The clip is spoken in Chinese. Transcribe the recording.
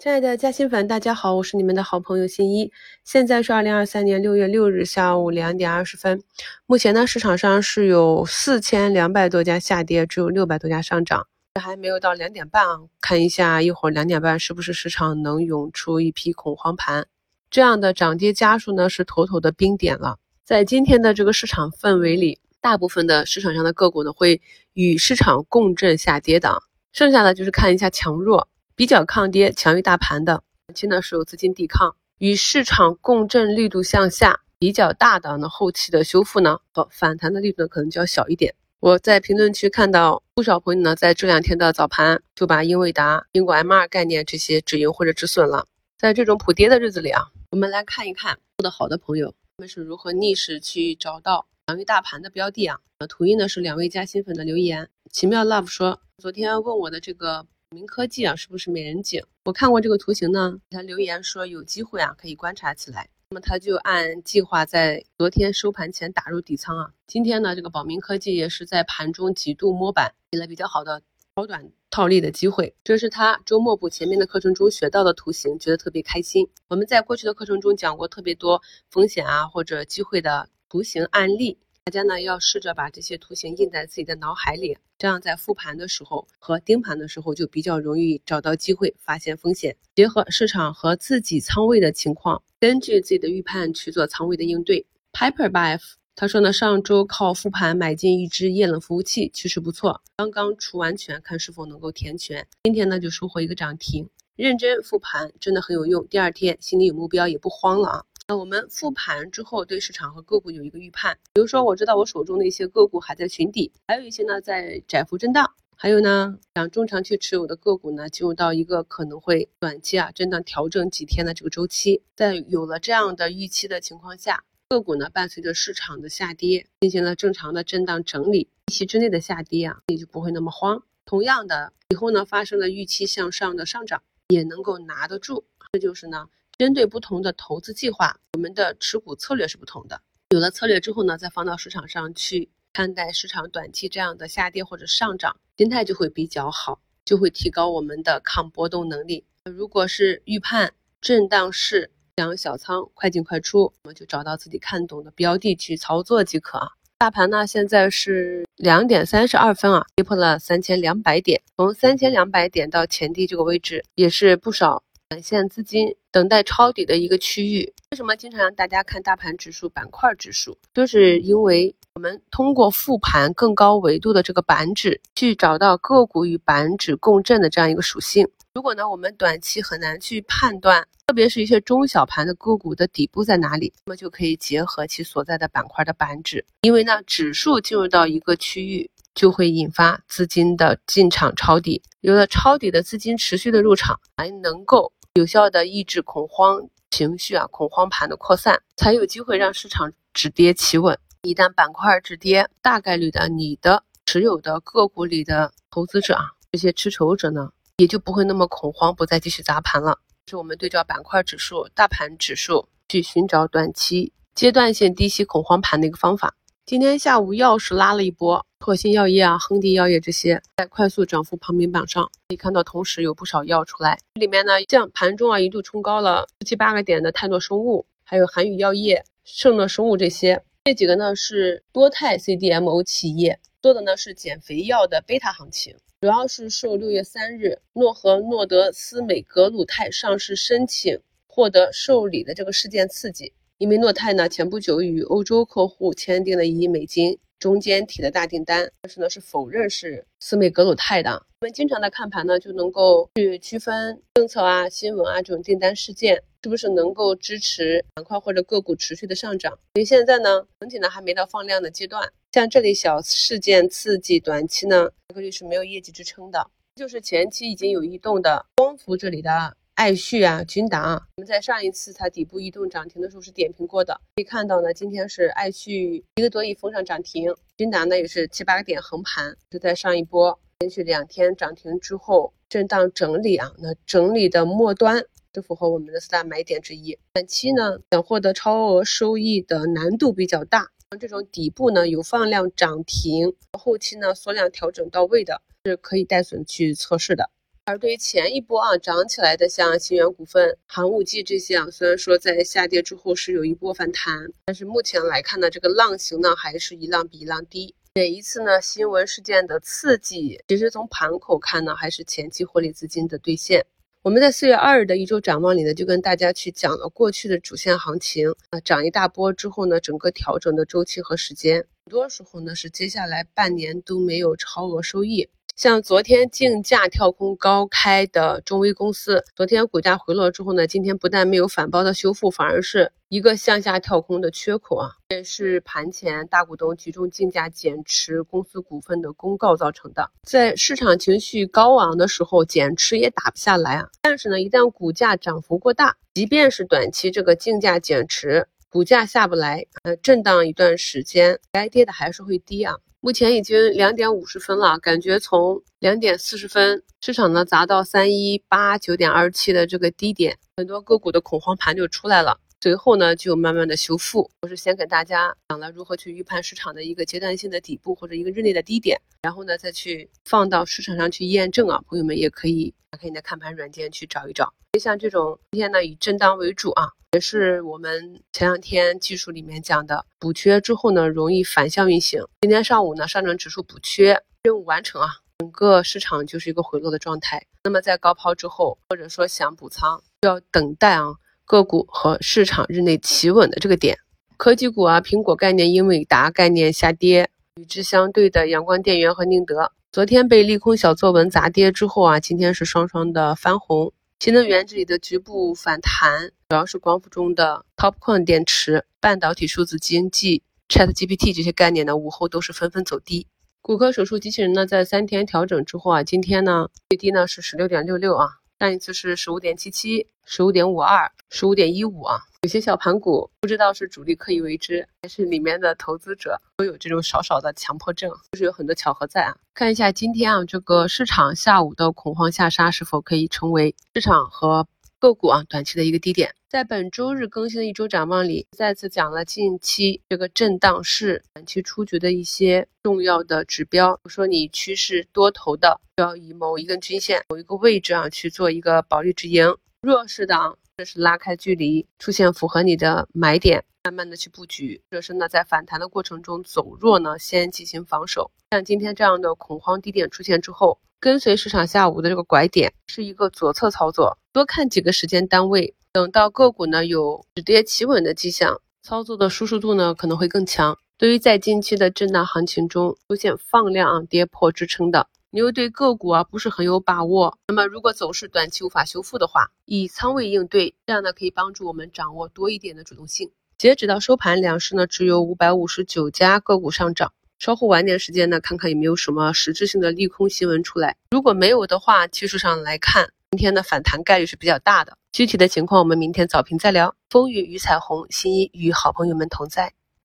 亲爱的嘉兴粉，大家好，我是你们的好朋友新一。现在是二零二三年六月六日下午两点二十分。目前呢，市场上是有四千两百多家下跌，只有六百多家上涨。还没有到两点半啊，看一下一会儿两点半是不是市场能涌出一批恐慌盘？这样的涨跌家数呢是妥妥的冰点了。在今天的这个市场氛围里，大部分的市场上的个股呢会与市场共振下跌的，剩下的就是看一下强弱。比较抗跌、强于大盘的，短期呢是有资金抵抗，与市场共振力度向下比较大的，呢后期的修复呢和反弹的力度呢可能就要小一点。我在评论区看到不少朋友呢在这两天的早盘就把英伟达、苹果 M2 概念这些止盈或者止损了。在这种普跌的日子里啊，我们来看一看做得好的朋友他们是如何逆势去找到强于大盘的标的啊。图一呢是两位加新粉的留言，奇妙 Love 说昨天问我的这个。明科技啊，是不是美人颈？我看过这个图形呢，给他留言说有机会啊，可以观察起来。那么他就按计划在昨天收盘前打入底仓啊。今天呢，这个宝明科技也是在盘中几度摸板，给了比较好的超短套利的机会。这是他周末补前面的课程中学到的图形，觉得特别开心。我们在过去的课程中讲过特别多风险啊或者机会的图形案例。大家呢要试着把这些图形印在自己的脑海里，这样在复盘的时候和盯盘的时候就比较容易找到机会，发现风险。结合市场和自己仓位的情况，根据自己的预判去做仓位的应对。Piper by F 他说呢，上周靠复盘买进一只液冷服务器，趋势不错，刚刚除完权，看是否能够填权。今天呢就收获一个涨停，认真复盘真的很有用。第二天心里有目标，也不慌了啊。那我们复盘之后，对市场和个股有一个预判。比如说，我知道我手中的一些个股还在寻底，还有一些呢在窄幅震荡，还有呢想中长期持有的个股呢进入到一个可能会短期啊震荡调整几天的这个周期。在有了这样的预期的情况下，个股呢伴随着市场的下跌进行了正常的震荡整理，预期之内的下跌啊，也就不会那么慌。同样的，以后呢发生了预期向上的上涨，也能够拿得住。这就是呢。针对不同的投资计划，我们的持股策略是不同的。有了策略之后呢，再放到市场上去看待市场短期这样的下跌或者上涨，心态就会比较好，就会提高我们的抗波动能力。如果是预判震荡市，想小仓快进快出，我们就找到自己看懂的标的去操作即可啊。大盘呢，现在是两点三十二分啊，跌破了三千两百点，从三千两百点到前低这个位置也是不少。短线资金等待抄底的一个区域，为什么经常让大家看大盘指数、板块指数？就是因为我们通过复盘更高维度的这个板指，去找到个股与板指共振的这样一个属性。如果呢，我们短期很难去判断，特别是一些中小盘的个股的底部在哪里，那么就可以结合其所在的板块的板指，因为呢，指数进入到一个区域，就会引发资金的进场抄底，有了抄底的资金持续的入场，才能够。有效的抑制恐慌情绪啊，恐慌盘的扩散，才有机会让市场止跌企稳。一旦板块止跌，大概率的你的持有的个股里的投资者啊，这些持筹者呢，也就不会那么恐慌，不再继续砸盘了。是我们对照板块指数、大盘指数去寻找短期阶段性低吸恐慌盘的一个方法。今天下午药是拉了一波，拓新药业啊、亨迪药业这些在快速涨幅排名榜上可以看到，同时有不少药出来。里面呢，像盘中啊一度冲高了七八个点的泰诺生物，还有韩宇药业、圣诺生物这些，这几个呢是多肽 CDMO 企业做的呢是减肥药的贝塔行情，主要是受六月三日诺和诺德斯美格鲁肽上市申请获得受理的这个事件刺激。因为诺泰呢前不久与欧洲客户签订了一亿美金中间体的大订单，但是呢是否认是斯美格鲁泰的。我们经常的看盘呢，就能够去区分政策啊、新闻啊这种订单事件是不是能够支持板块或者个股持续的上涨。所以现在呢，整体呢还没到放量的阶段，像这类小事件刺激，短期呢大概率是没有业绩支撑的。就是前期已经有异动的光伏这里的。爱旭啊，君达啊，我们在上一次它底部异动涨停的时候是点评过的，可以看到呢，今天是爱旭一个多亿封上涨停，君达呢也是七八个点横盘，就在上一波连续两天涨停之后震荡整理啊，那整理的末端是符合我们的四大买点之一。短期呢想获得超额收益的难度比较大，像这种底部呢有放量涨停，后期呢缩量调整到位的，是可以带损去测试的。而对于前一波啊涨起来的，像新源股份、寒武纪这些啊，虽然说在下跌之后是有一波反弹，但是目前来看呢，这个浪形呢还是一浪比一浪低。每一次呢新闻事件的刺激，其实从盘口看呢，还是前期获利资金的兑现。我们在四月二日的一周展望里呢，就跟大家去讲了过去的主线行情啊，涨一大波之后呢，整个调整的周期和时间。很多时候呢，是接下来半年都没有超额收益。像昨天竞价跳空高开的中微公司，昨天股价回落之后呢，今天不但没有反包的修复，反而是一个向下跳空的缺口啊，也是盘前大股东集中竞价减持公司股份的公告造成的。在市场情绪高昂的时候，减持也打不下来啊。但是呢，一旦股价涨幅过大，即便是短期这个竞价减持。股价下不来，呃，震荡一段时间，该跌的还是会跌啊。目前已经两点五十分了，感觉从两点四十分市场呢砸到三一八九点二七的这个低点，很多个股的恐慌盘就出来了。随后呢，就慢慢的修复。我是先给大家讲了如何去预判市场的一个阶段性的底部或者一个日内的低点，然后呢再去放到市场上去验证啊。朋友们也可以打开你的看盘软件去找一找。像这种今天呢以震荡为主啊。也是我们前两天技术里面讲的，补缺之后呢，容易反向运行。今天上午呢，上证指数补缺任务完成啊，整个市场就是一个回落的状态。那么在高抛之后，或者说想补仓，要等待啊个股和市场日内企稳的这个点。科技股啊，苹果概念、英伟达概念下跌，与之相对的阳光电源和宁德，昨天被利空小作文砸跌之后啊，今天是双双的翻红。新能源这里的局部反弹，主要是光伏中的 TOPCon 电池、半导体、数字经济、ChatGPT 这些概念呢，午后都是纷纷走低。骨科手术机器人呢，在三天调整之后啊，今天呢最低呢是十六点六六啊。上一次是十五点七七、十五点五二、十五点一五啊。有些小盘股不知道是主力刻意为之，还是里面的投资者都有这种少少的强迫症，就是有很多巧合在啊。看一下今天啊，这个市场下午的恐慌下杀是否可以成为市场和个股啊短期的一个低点。在本周日更新的一周展望里，再次讲了近期这个震荡市短期出局的一些重要的指标。比如说你趋势多头的，要以某一根均线、某一个位置啊去做一个保利止盈；弱势的，这是拉开距离，出现符合你的买点，慢慢的去布局；或者是呢在反弹的过程中走弱呢，先进行防守。像今天这样的恐慌低点出现之后。跟随市场下午的这个拐点是一个左侧操作，多看几个时间单位，等到个股呢有止跌企稳的迹象，操作的舒适度呢可能会更强。对于在近期的震荡行情中出现放量跌破支撑的，你又对个股啊不是很有把握，那么如果走势短期无法修复的话，以仓位应对，这样呢可以帮助我们掌握多一点的主动性。截止到收盘，两市呢只有五百五十九家个股上涨。稍后晚点时间呢，看看有没有什么实质性的利空新闻出来。如果没有的话，技术上来看，今天的反弹概率是比较大的。具体的情况，我们明天早评再聊。风雨与彩虹，新一与好朋友们同在。